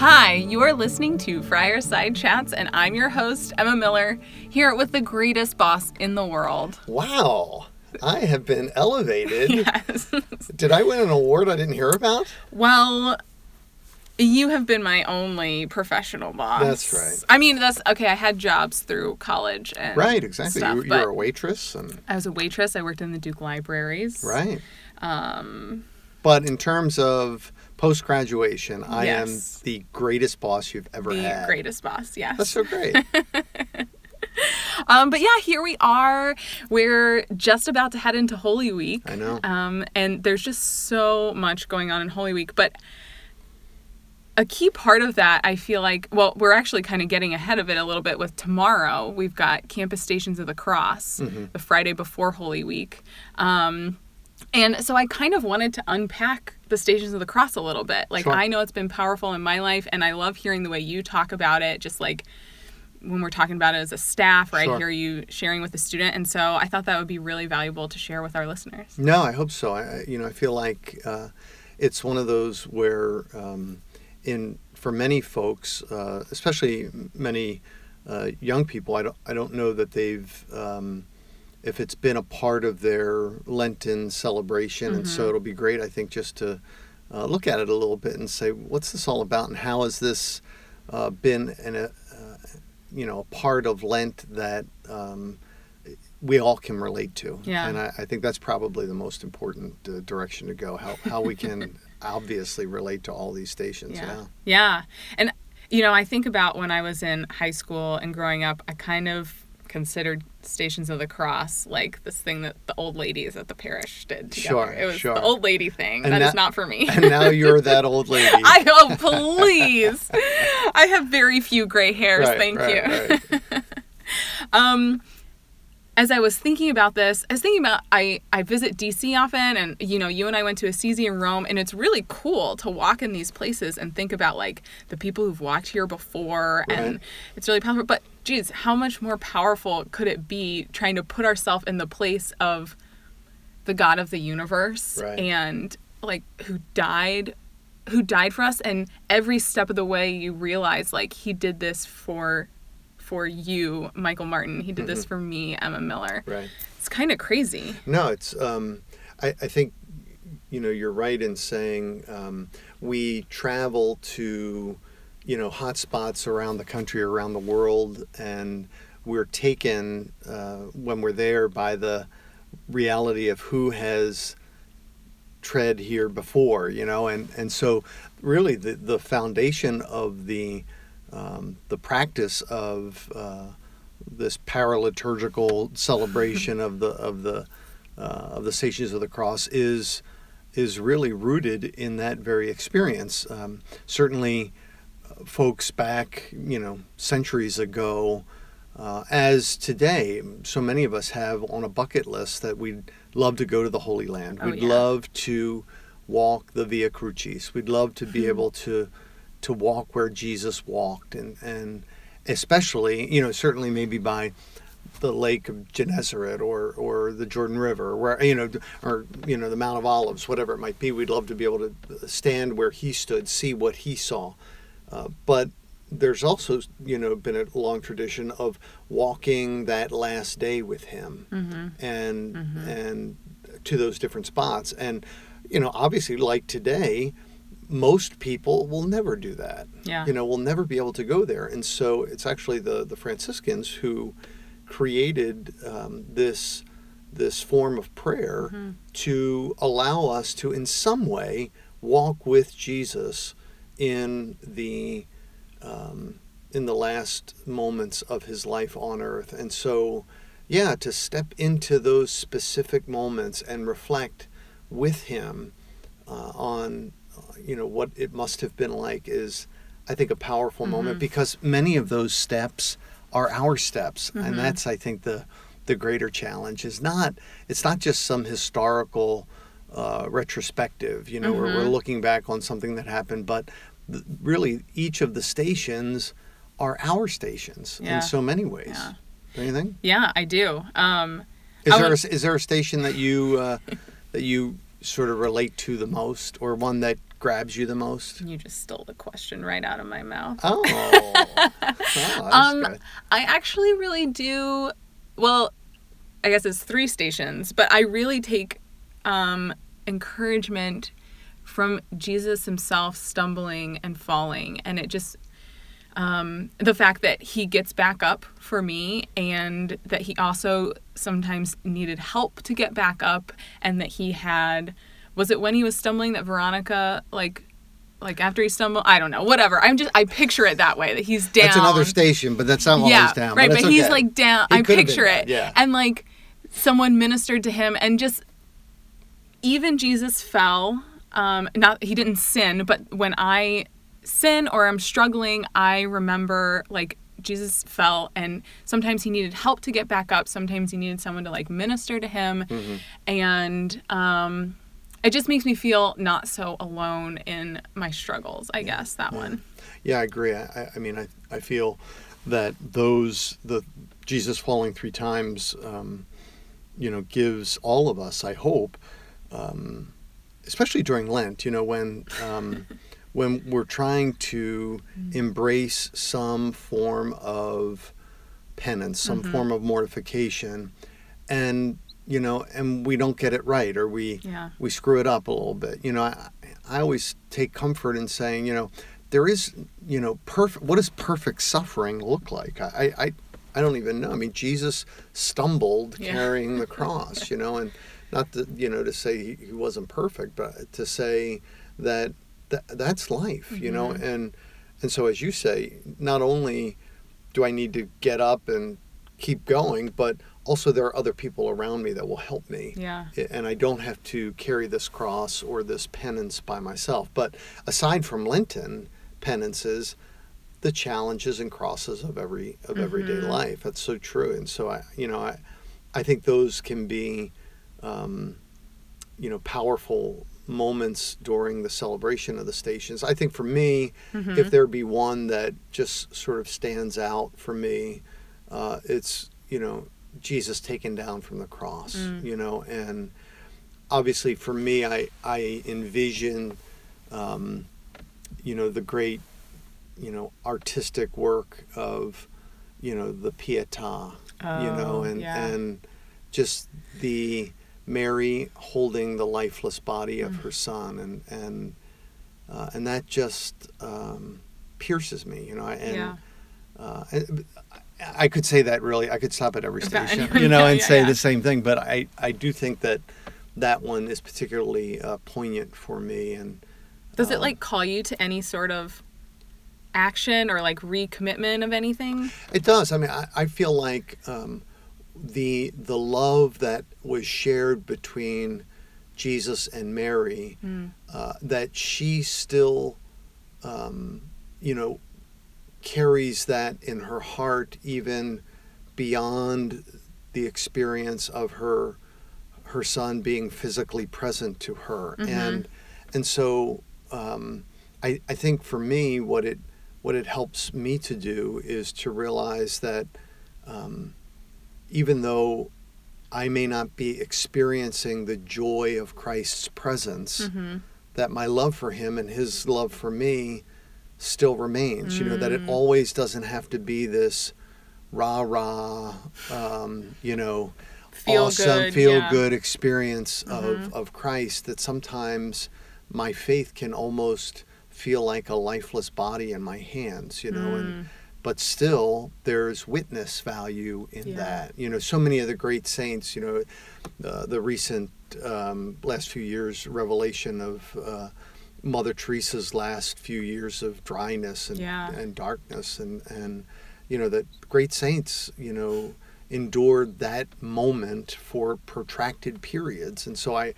Hi, you are listening to Friarside Chats, and I'm your host, Emma Miller, here with the greatest boss in the world. Wow. I have been elevated. Yes. Did I win an award I didn't hear about? well, you have been my only professional boss. That's right. I mean, that's okay. I had jobs through college and Right, exactly. stuff, you, you were a waitress and I was a waitress. I worked in the Duke Libraries. right. Um, But in terms of post graduation, I Yes. am the greatest boss you've ever the had. greatest boss. Yes. That's so great. Um, but yeah, here we are. We're just about to head into Holy Week. I know. Um, and there's just so much going on in Holy Week. But a key part of that, I feel like, well, we're actually kind of getting ahead of it a little bit with tomorrow. We've got Campus Stations of the Cross, Mm-hmm. the Friday before Holy Week. Um, and so I kind of wanted to unpack the Stations of the Cross a little bit. Like, Sure. I know it's been powerful in my life, and I love hearing the way you talk about it, just like when we're talking about it as a staff, or I Sure. hear you sharing with a student. And so I thought that would be really valuable to share with our listeners. No, I hope so. I, I- you know, I feel like uh, it's one of those where, um, in for many folks, uh, especially many uh, young people, I don't, I don't know that they've, um, if it's been a part of their Lenten celebration, and so it'll be great. I think just to uh, look at it a little bit and say, what's this all about, and how has this uh, been an, a, uh, you know, a part of Lent that. Um, we all can relate to. Yeah. And I, I think that's probably the most important uh, direction to go. How how we can obviously relate to all these stations. Yeah. Yeah. Yeah. And, you know, I think about when I was in high school and growing up, I kind of considered Stations of the Cross like this thing that the old ladies at the parish did together. Sure, it was sure. the old lady thing. And That is not for me. And now you're that old lady. I oh please. I have very few gray hairs, Right, thank right, you. right. Um, as I was thinking about this, I was thinking about I I visit DC often, and you know, you and I went to Assisi in Rome, and it's really cool to walk in these places and think about like the people who've walked here before, and it's really powerful. But geez, how much more powerful could it be trying to put ourselves in the place of the God of the universe Right. and like who died who died for us and every step of the way you realize like he did this for for you michael martin he did this for me emma miller Right. it's kind of crazy No, it's. Um, I, I think, you know, you're right in saying um, we travel to, you know, hot spots around the country, around the world, and we're taken uh, when we're there by the reality of who has tread here before, you know, and and so really the the foundation of the um, the practice of uh, this paraliturgical celebration of the of the uh, of the stations of the cross is is really rooted in that very experience. Um, certainly, folks back you know centuries ago, uh, as today, so many of us have on a bucket list that we'd love to go to the Holy Land. Oh, we'd yeah. love to walk the Via Crucis. We'd love to be able to to walk where Jesus walked, and and especially you know certainly maybe by the Lake of Gennesaret or or the Jordan River, where you know, or you know the Mount of Olives, whatever it might be. We'd love to be able to stand where he stood, see what he saw. Uh, but there's also you know been a long tradition of walking that last day with him, and and to those different spots, and you know obviously like today. Most people will never do that. Yeah. You know, will never be able to go there. And so it's actually the, the Franciscans who created um, this this form of prayer to allow us to in some way walk with Jesus in the um, in the last moments of his life on earth. And so yeah to step into those specific moments and reflect with him uh, on uh, you know what it must have been like is I think a powerful moment because many of those steps are our steps. And that's I think the the greater challenge. Is not it's not just some historical uh, retrospective you know where we're looking back on something that happened but really each of the stations are our stations Yeah. in so many ways Yeah. think yeah i do um is I there would- a, is there a station that you uh, that you sort of relate to the most, or one that grabs you the most? You just stole the question right out of my mouth. Oh, oh Um, good. I actually really do. Well, I guess it's three stations, but I really take um, encouragement from Jesus himself stumbling and falling. And it just, um, the fact that he gets back up for me and that he also sometimes needed help to get back up and that he had, was it when he was stumbling that Veronica, like, like after he stumbled, I don't know, whatever. I'm just, I picture it that way that he's down That's another station, but that's not yeah, always down. right. But, it's he's like down. He I picture it. yeah. And like someone ministered to him, and just even Jesus fell. Um, not he didn't sin, but when I sin or I'm struggling, I remember like Jesus fell, and sometimes he needed help to get back up. Sometimes he needed someone to like minister to him, Mm-hmm. and um, it just makes me feel not so alone in my struggles. I guess that one. Yeah, I agree. I, I- I mean, I, I feel that those the Jesus falling three times, um, you know, gives all of us, I hope, um, especially during Lent, you know, when um, when we're trying to embrace some form of penance, some form of mortification, and you know, and we don't get it right, or we Yeah. we screw it up a little bit. You know, I, I always take comfort in saying, you know, there is, you know, perfect. What does perfect suffering look like? I, I, I don't even know. I mean, Jesus stumbled Yeah. carrying the cross, you know, and not to, you know, to say he, wasn't perfect, but to say that, that that's life, you know, mm-hmm. and and so as you say, not only do I need to get up and keep going, but also there are other people around me that will help me Yeah. and I don't have to carry this cross or this penance by myself. But aside from Lenten penances, the challenges and crosses of every of everyday mm-hmm. life. That's so true. And so I, you know, I, I think those can be, um, you know, powerful moments during the celebration of the stations. I think for me, if there be one that just sort of stands out for me, uh, it's you know Jesus taken down from the cross. You know, and obviously for me, I I envision, um, you know, the great, you know, artistic work of, you know, the Pietà, Oh, you know, Oh, and yeah. and just the Mary holding the lifeless body of Mm. her son, and and uh, and that just um, pierces me, you know, and. yeah. Uh, and I could say that really. I could stop at every station, you know, and yeah, say yeah. the same thing. But I, I do think that that one is particularly uh, poignant for me. And Does it um, like call you to any sort of action or like recommitment of anything? It does. I mean, I, I feel like um, the the love that was shared between Jesus and Mary, Mm. uh, that she still, um, you know, carries that in her heart even beyond the experience of her her son being physically present to her Mhm. and and so um, I, I think for me what it what it helps me to do is to realize that um, even though I may not be experiencing the joy of Christ's presence, Mm-hmm. that my love for him and his love for me still remains. You know, that it Mm. always doesn't have to be this rah rah, um, you know, Feel awesome, good, feel yeah. good experience Mhm. of, of Christ, that sometimes my faith can almost feel like a lifeless body in my hands, you know, and Mm. But still there's witness value in Yeah. that. You know, so many of the great saints, you know, uh, the recent um, last few years revelation of uh, Mother Teresa's last few years of dryness and, Yeah. and darkness and, and you know that great saints you know endured that moment for protracted periods and so I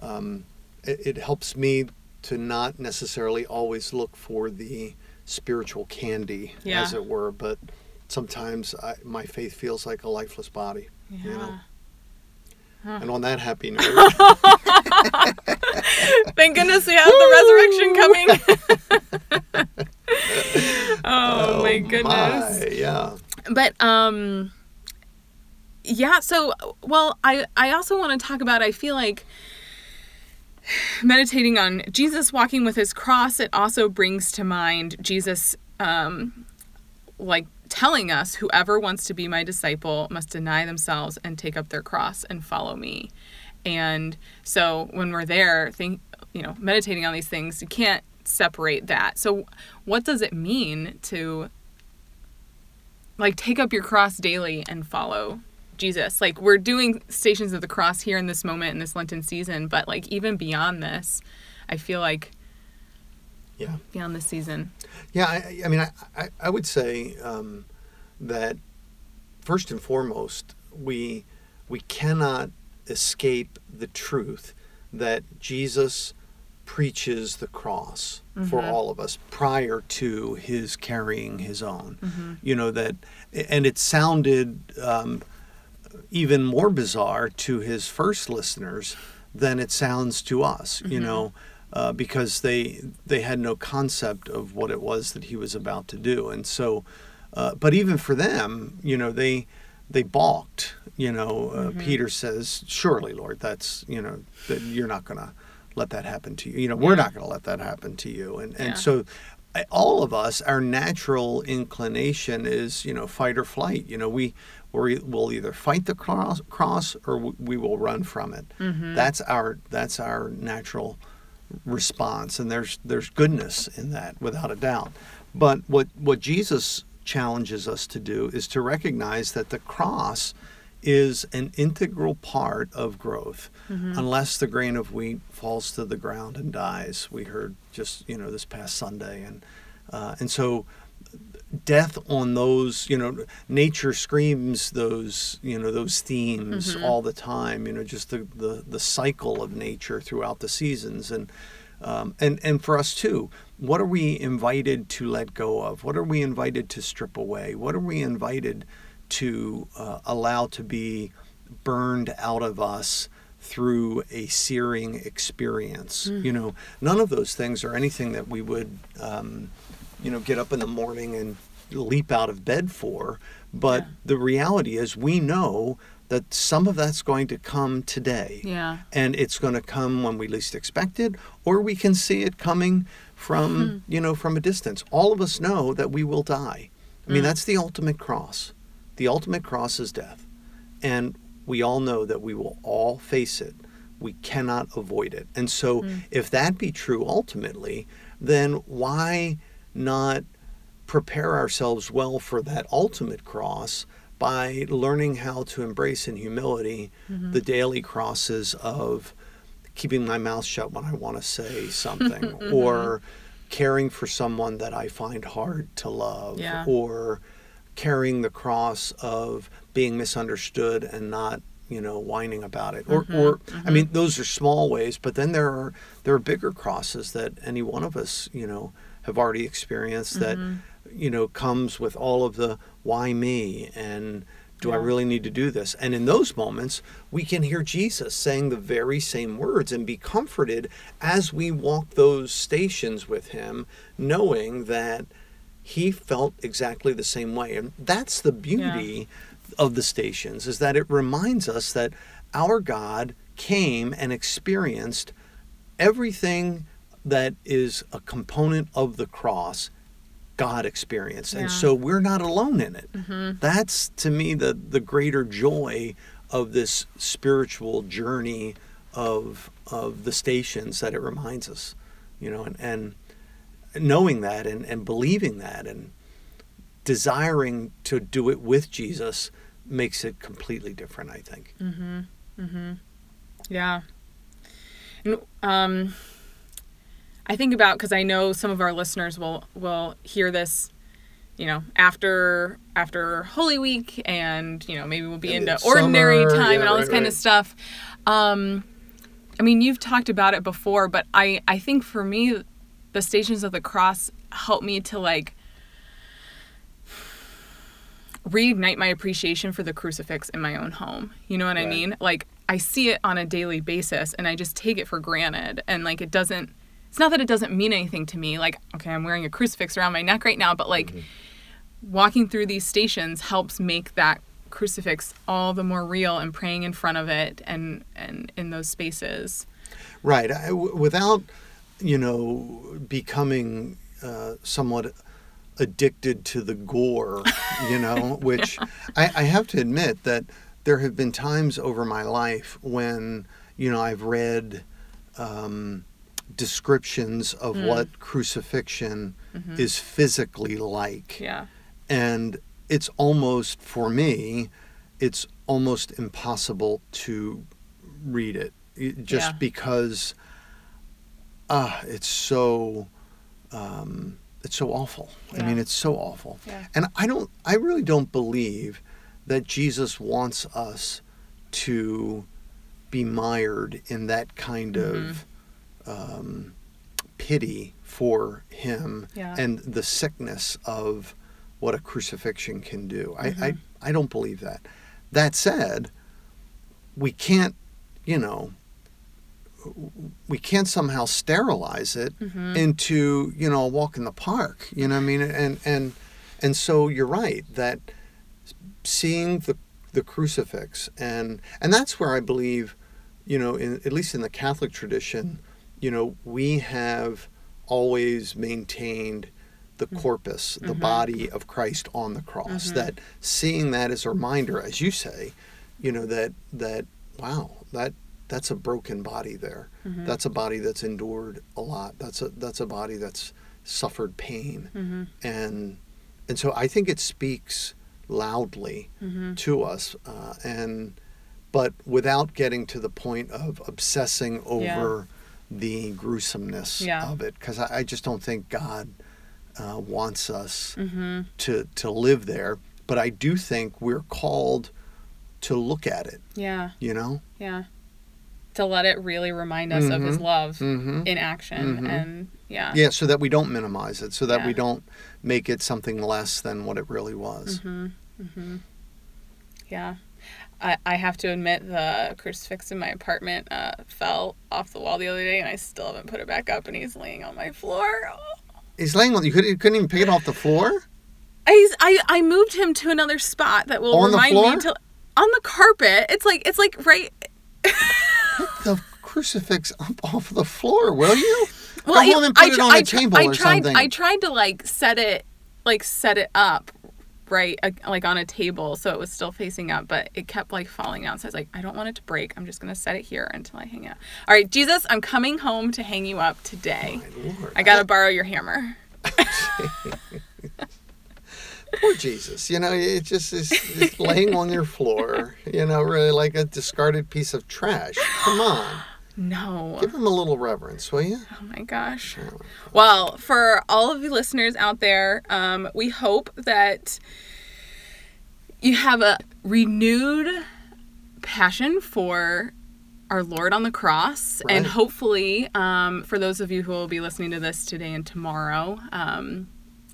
um, it, it helps me to not necessarily always look for the spiritual candy Yeah. as it were but sometimes I, my faith feels like a lifeless body Yeah. you know Huh. and on that happy note Thank goodness we have the resurrection coming. oh, my goodness. my, yeah But um yeah, so well I I also want to talk about I feel like meditating on Jesus walking with his cross, it also brings to mind Jesus um, like telling us whoever wants to be my disciple must deny themselves and take up their cross and follow me. And so when we're there, think you know, meditating on these things, you can't separate that. So what does it mean to like take up your cross daily and follow Jesus. Like we're doing stations of the cross here in this moment in this Lenten season, but like even beyond this, I feel like yeah beyond this season. Yeah, I, I mean, I, I, I would say um, that first and foremost, we we cannot escape the truth that Jesus preaches the cross mm-hmm. for all of us prior to his carrying his own. Mm-hmm. You know that, and it sounded um, even more bizarre to his first listeners than it sounds to us, mm-hmm. you know, uh, because they they had no concept of what it was that he was about to do, and so, uh, but even for them, you know, they they balked. You know, uh, mm-hmm. Peter says, "Surely, Lord, that's you know that you're not going to let that happen to you. You know, yeah. we're not going to let that happen to you." And and yeah. so all of us, our natural inclination is, you know, fight or flight. You know, we we will either fight the cross, cross or we will run from it. Mm-hmm. That's our that's our natural response, and there's there's goodness in that without a doubt. But what what Jesus challenges us to do is to recognize that the cross is an integral part of growth. Mm-hmm. unless the grain of wheat falls to the ground and dies we heard just you know this past sunday. And uh, and so death on those you know nature screams those you know those themes mm-hmm. all the time you know just the, the the cycle of nature throughout the seasons. And um, and and for us too what are we invited to let go of? What are we invited to strip away? What are we invited to uh, allow to be burned out of us through a searing experience mm. you know none of those things are anything that we would um, you know, get up in the morning and leap out of bed for. But yeah. the reality is, we know that some of that's going to come today. Yeah. And it's going to come when we least expect it, or we can see it coming from, mm you know, from a distance. All of us know that we will die. I mean, mm. that's the ultimate cross. The ultimate cross is death. And we all know that we will all face it. We cannot avoid it. And so, mm. if that be true ultimately, then why not prepare ourselves well for that ultimate cross by learning how to embrace in humility mm-hmm. the daily crosses of keeping my mouth shut when I want to say something mm-hmm. or caring for someone that I find hard to love yeah. or carrying the cross of being misunderstood and not you know whining about it or, mm-hmm. or mm-hmm. i mean those are small ways but then there are there are bigger crosses that any one of us you know have already experienced mm-hmm. that you know comes with all of the why me and do yeah. I really need to do this? And in those moments, we can hear Jesus saying the very same words and be comforted as we walk those stations with him, knowing that he felt exactly the same way. And that's the beauty yeah. of the stations is that it reminds us that our God came and experienced everything that is a component of the cross God experienced. Yeah. And so we're not alone in it. Mm-hmm. That's to me the the greater joy of this spiritual journey of of the stations that it reminds us. You know, and, and knowing that and, and believing that and desiring to do it with Jesus makes it completely different, I think. Mhm. Mhm. Yeah. And um I think about because I know some of our listeners will will hear this, you know, after after Holy Week, and you know maybe we'll be into ordinary summer, time yeah, and all right, this kind right. of stuff. Um, I mean, you've talked about it before, but I I think for me, the Stations of the Cross help me to like reignite my appreciation for the crucifix in my own home. You know what right. I mean? Like I see it on a daily basis and I just take it for granted and like it doesn't it's not that it doesn't mean anything to me. Like, okay, I'm wearing a crucifix around my neck right now, but like mm-hmm. walking through these stations helps make that crucifix all the more real and praying in front of it and and in those spaces. Right. I, w- without, you know, becoming uh, somewhat addicted to the gore, you know, which I, I have to admit that there have been times over my life when, you know, I've read um, descriptions of Mm. what crucifixion Mhm. is physically like. Yeah. And it's almost, for me, it's almost impossible to read it it- just Yeah. because ah, it's so um, it's so awful. I mean, it's so awful. Yeah. And I don't, I really don't believe that Jesus wants us to be mired in that kind of um, pity for him Yeah. and the sickness of what a crucifixion can do. I, I, Mhm. I don't believe that. That said, we can't, you know, we can't somehow sterilize it Mhm. into you know a walk in the park you know what i mean and and and so you're right that seeing the the crucifix and and that's where i believe you know in at least in the catholic tradition you know we have always maintained the corpus the Mhm. body of christ on the cross Mhm. that seeing that as a reminder as you say you know that that wow that that's a broken body there Mhm. that's a body that's endured a lot that's a that's a body that's suffered pain Mhm. and and so i think it speaks loudly Mhm. to us uh, and but without getting to the point of obsessing over the gruesomeness Yeah. of it because I, I just don't think god uh, wants us Mhm. to to live there but i do think we're called to look at it Yeah. you know Yeah. To let it really remind us of his Mhm. love mm-hmm. in action Mhm. and yeah. Yeah, so that we don't minimize it, so that we don't make it something less than what it really was. Mhm. Mhm. Yeah. I, I have to admit the crucifix in my apartment uh, fell off the wall the other day and I still haven't put it back up and he's laying on my floor. Oh. He's laying on. You couldn't, you couldn't even pick it off the floor. I, I I moved him to another spot that will On the remind floor? me to on the carpet. It's like it's like right Pick the crucifix up off the floor, will you? well, Go I- home and put I it on a I tr- table I or tried, something. I tried to like set it like set it up right like on a table so it was still facing up but it kept like falling out. So i was like i don't want it to break. I'm just going to set it here until i hang it up all right jesus i'm coming home to hang you up today. My Lord, i gotta borrow your hammer poor Jesus. You know, it just is it's laying on your floor. You know, really like a discarded piece of trash. Come on, no give him a little reverence, will you? Oh my gosh. Well, for all of the listeners out there, um, we hope that you have a renewed passion for our Lord on the cross. And hopefully, um, for those of you who will be listening to this today and tomorrow, um,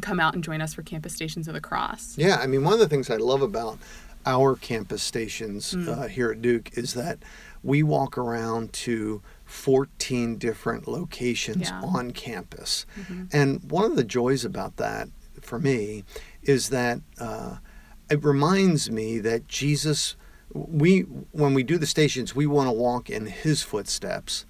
come out and join us for Campus Stations of the Cross. Yeah, I mean, one of the things I love about our campus stations Mm. uh, here at Duke is that we walk around to 14 different locations Yeah. on campus. Mhm. And one of the joys about that for me is that uh, it reminds me that Jesus, we when we do the stations, we want to walk in his footsteps.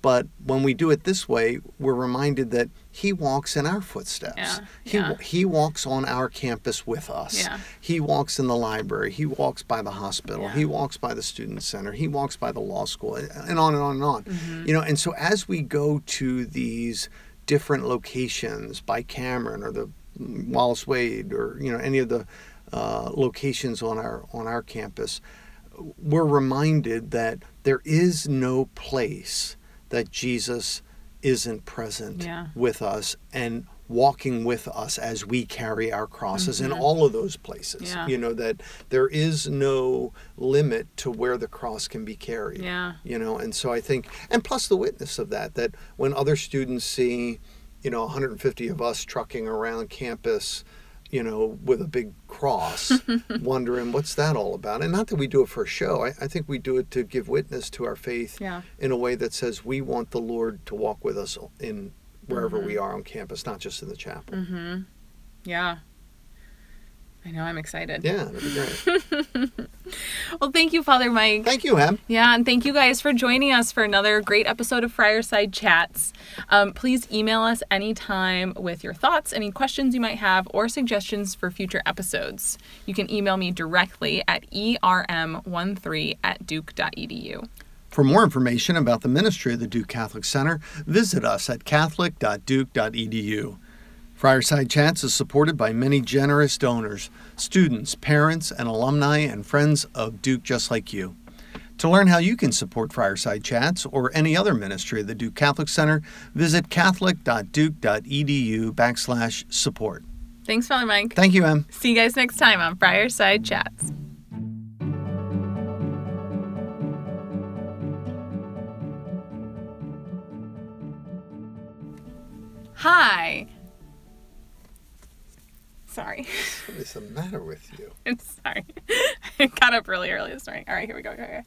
But when we do it this way, we're reminded that he walks in our footsteps. Yeah, He yeah. he walks on our campus with us. Yeah. He walks in the library. He walks by the hospital. He walks by the student center. He walks by the law school, and on and on and on. Mhm. You know, and so as we go to these different locations by Cameron or the Wallace Wade or you know any of the uh, locations on our on our campus, we're reminded that there is no place that Jesus isn't present Yeah. with us and walking with us as we carry our crosses in Mhm. all of those places. Yeah. You know that there is no limit to where the cross can be carried Yeah. you know and so i think and plus the witness of that that when other students see you know 150 of us trucking around campus you know with a big cross wondering what's that all about and not that we do it for a show I, I think we do it to give witness to our faith Yeah. in a way that says we want the lord to walk with us in wherever Mhm. we are on campus not just in the chapel Mm-hmm. Yeah. I know, I'm excited. Yeah, that'd be great. Well, thank you, Father Mike. Thank you, Em. Yeah, and thank you guys for joining us for another great episode of Friarside Chats. Um, please email us anytime with your thoughts, any questions you might have, or suggestions for future episodes. You can email me directly at erm13 at duke.edu. For more information about the ministry of the Duke Catholic Center, visit us at catholic.duke.edu. Friarside Chats is supported by many generous donors, students, parents, and alumni and friends of Duke just like you. To learn how you can support Friarside Chats or any other ministry of the Duke Catholic Center, visit catholic.duke.edu backslash support. Thanks, Father Mike. Thank you, Em. See you guys next time on Friarside Chats. Hi. Sorry. What is the matter with you? I'm sorry. I got up really early this morning. All right, here we go. Here we go.